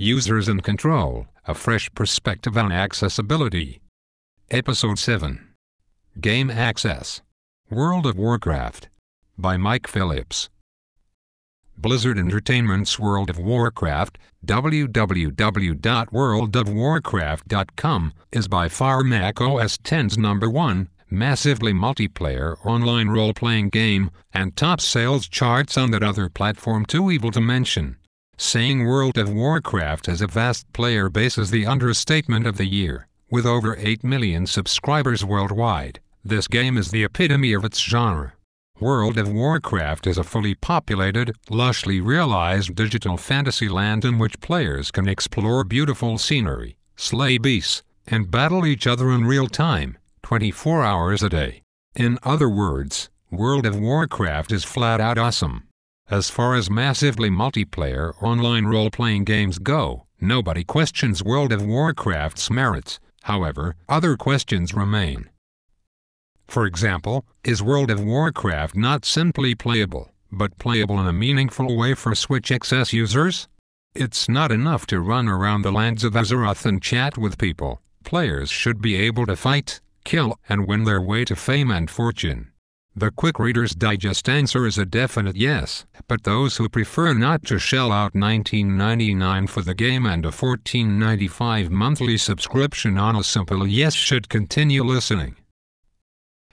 Users in Control A Fresh Perspective on Accessibility. Episode 7 Game Access World of Warcraft by Mike Phillips. Blizzard Entertainment's World of Warcraft, www.worldofwarcraft.com, is by far Mac OS X's number one massively multiplayer online role playing game and top sales charts on that other platform too evil to mention. Saying World of Warcraft has a vast player base is the understatement of the year. With over 8 million subscribers worldwide, this game is the epitome of its genre. World of Warcraft is a fully populated, lushly realized digital fantasy land in which players can explore beautiful scenery, slay beasts, and battle each other in real time, 24 hours a day. In other words, World of Warcraft is flat out awesome. As far as massively multiplayer online role playing games go, nobody questions World of Warcraft's merits, however, other questions remain. For example, is World of Warcraft not simply playable, but playable in a meaningful way for Switch XS users? It's not enough to run around the lands of Azeroth and chat with people. Players should be able to fight, kill, and win their way to fame and fortune. The Quick Reader's Digest answer is a definite yes, but those who prefer not to shell out $19.99 for the game and a $14.95 monthly subscription on a simple yes should continue listening.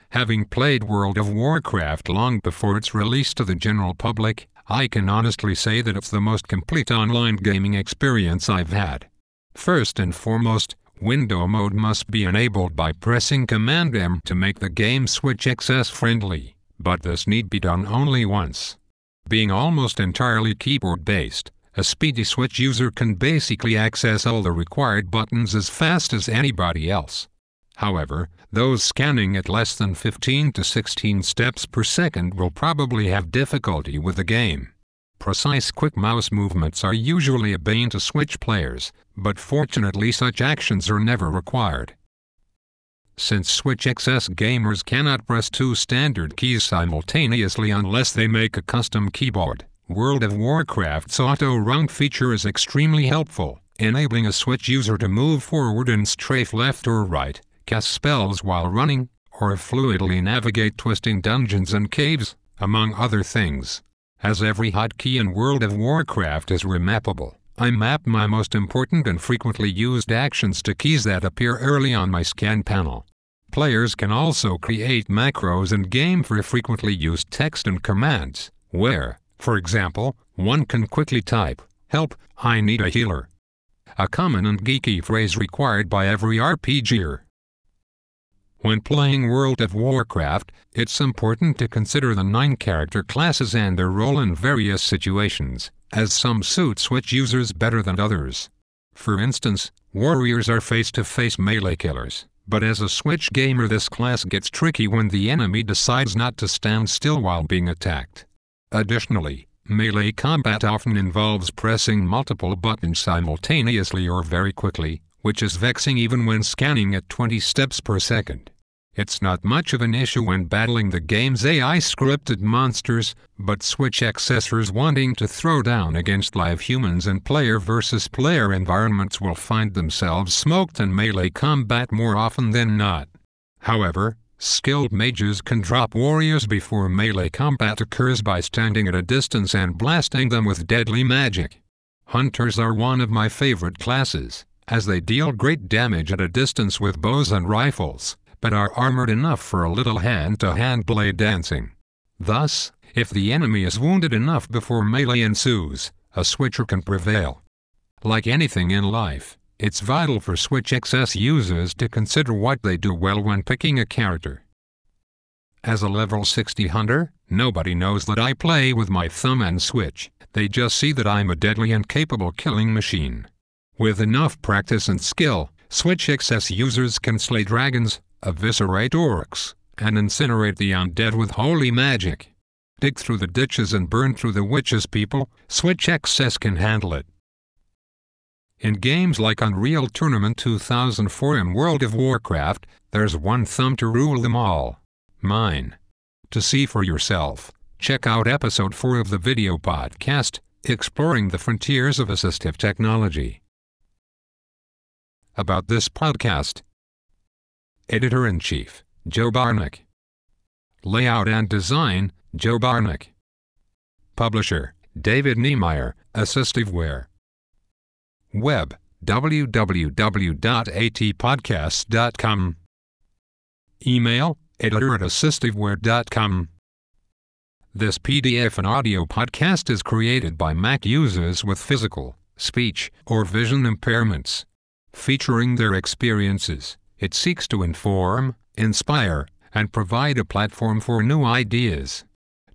Having played World of Warcraft long before its release to the general public, I can honestly say that it's the most complete online gaming experience I've had. First and foremost, window mode must be enabled by pressing Command M to make the game Switch XS friendly, but this need be done only once. Being almost entirely keyboard based, a speedy Switch user can basically access all the required buttons as fast as anybody else. However, those scanning at less than 15 to 16 steps per second will probably have difficulty with the game. Precise quick mouse movements are usually a bane to Switch players, but fortunately such actions are never required. Since Switch XS gamers cannot press two standard keys simultaneously unless they make a custom keyboard, World of Warcraft's auto run feature is extremely helpful, enabling a Switch user to move forward and strafe left or right, cast spells while running, or fluidly navigate twisting dungeons and caves, among other things. As every hotkey in World of Warcraft is remappable, I map my most important and frequently used actions to keys that appear early on my scan panel. Players can also create macros in game for frequently used text and commands, where, for example, one can quickly type, Help, I need a healer. A common and geeky phrase required by every RPGer. When playing World of Warcraft, it's important to consider the nine character classes and their role in various situations, as some suit Switch users better than others. For instance, warriors are face-to-face melee killers, but as a Switch gamer this class gets tricky when the enemy decides not to stand still while being attacked. Additionally, melee combat often involves pressing multiple buttons simultaneously or very quickly, which is vexing even when scanning at 20 steps per second. It's not much of an issue when battling the game's AI scripted monsters, but Switch accessors wanting to throw down against live humans in player versus player environments will find themselves smoked in melee combat more often than not. However, skilled mages can drop warriors before melee combat occurs by standing at a distance and blasting them with deadly magic. Hunters are one of my favorite classes, as they deal great damage at a distance with bows and rifles but are armored enough for a little hand-to-hand blade dancing. Thus, if the enemy is wounded enough before melee ensues, a switcher can prevail. Like anything in life, it's vital for Switch XS users to consider what they do well when picking a character. As a level 60 hunter, nobody knows that I play with my thumb and switch, they just see that I'm a deadly and capable killing machine. With enough practice and skill, Switch XS users can slay dragons, eviscerate orcs, and incinerate the undead with holy magic. Dig through the ditches and burn through the witches people, Switch XS can handle it. In games like Unreal Tournament 2004 and World of Warcraft, there's one thumb to rule them all. mine. To see for yourself, check out episode 4 of the video podcast, Exploring the Frontiers of Assistive Technology. About this podcast Editor in Chief, Joe Barnick. Layout and Design, Joe Barnick. Publisher, David Niemeijer, Assistiveware. Web, www.atpodcast.com. Email, editor at assistiveware.com. This PDF and audio podcast is created by Mac users with physical, speech, or vision impairments. Featuring their experiences, it seeks to inform, inspire, and provide a platform for new ideas.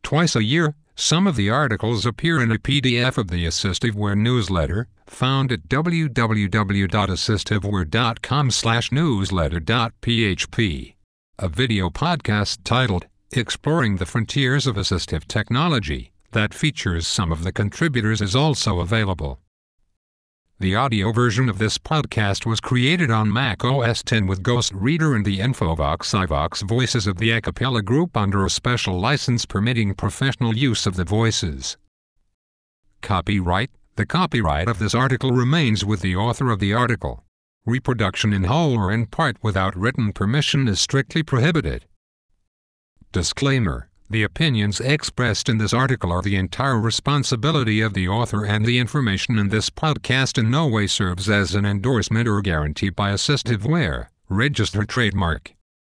Twice a year, some of the articles appear in a PDF of the Assistiveware newsletter, found at www.assistiveware.com/newsletter.php. A video podcast titled Exploring the Frontiers of Assistive Technology that features some of the contributors is also available. The audio version of this podcast was created on Mac OS X with Ghost Reader and the Infovox iVox voices of the Acapela group under a special license permitting professional use of the voices. Copyright The copyright of this article remains with the author of the article. Reproduction in whole or in part without written permission is strictly prohibited. Disclaimer The opinions expressed in this article are the entire responsibility of the author, and the information in this podcast in no way serves as an endorsement or guarantee by Assistiveware, registered trademark.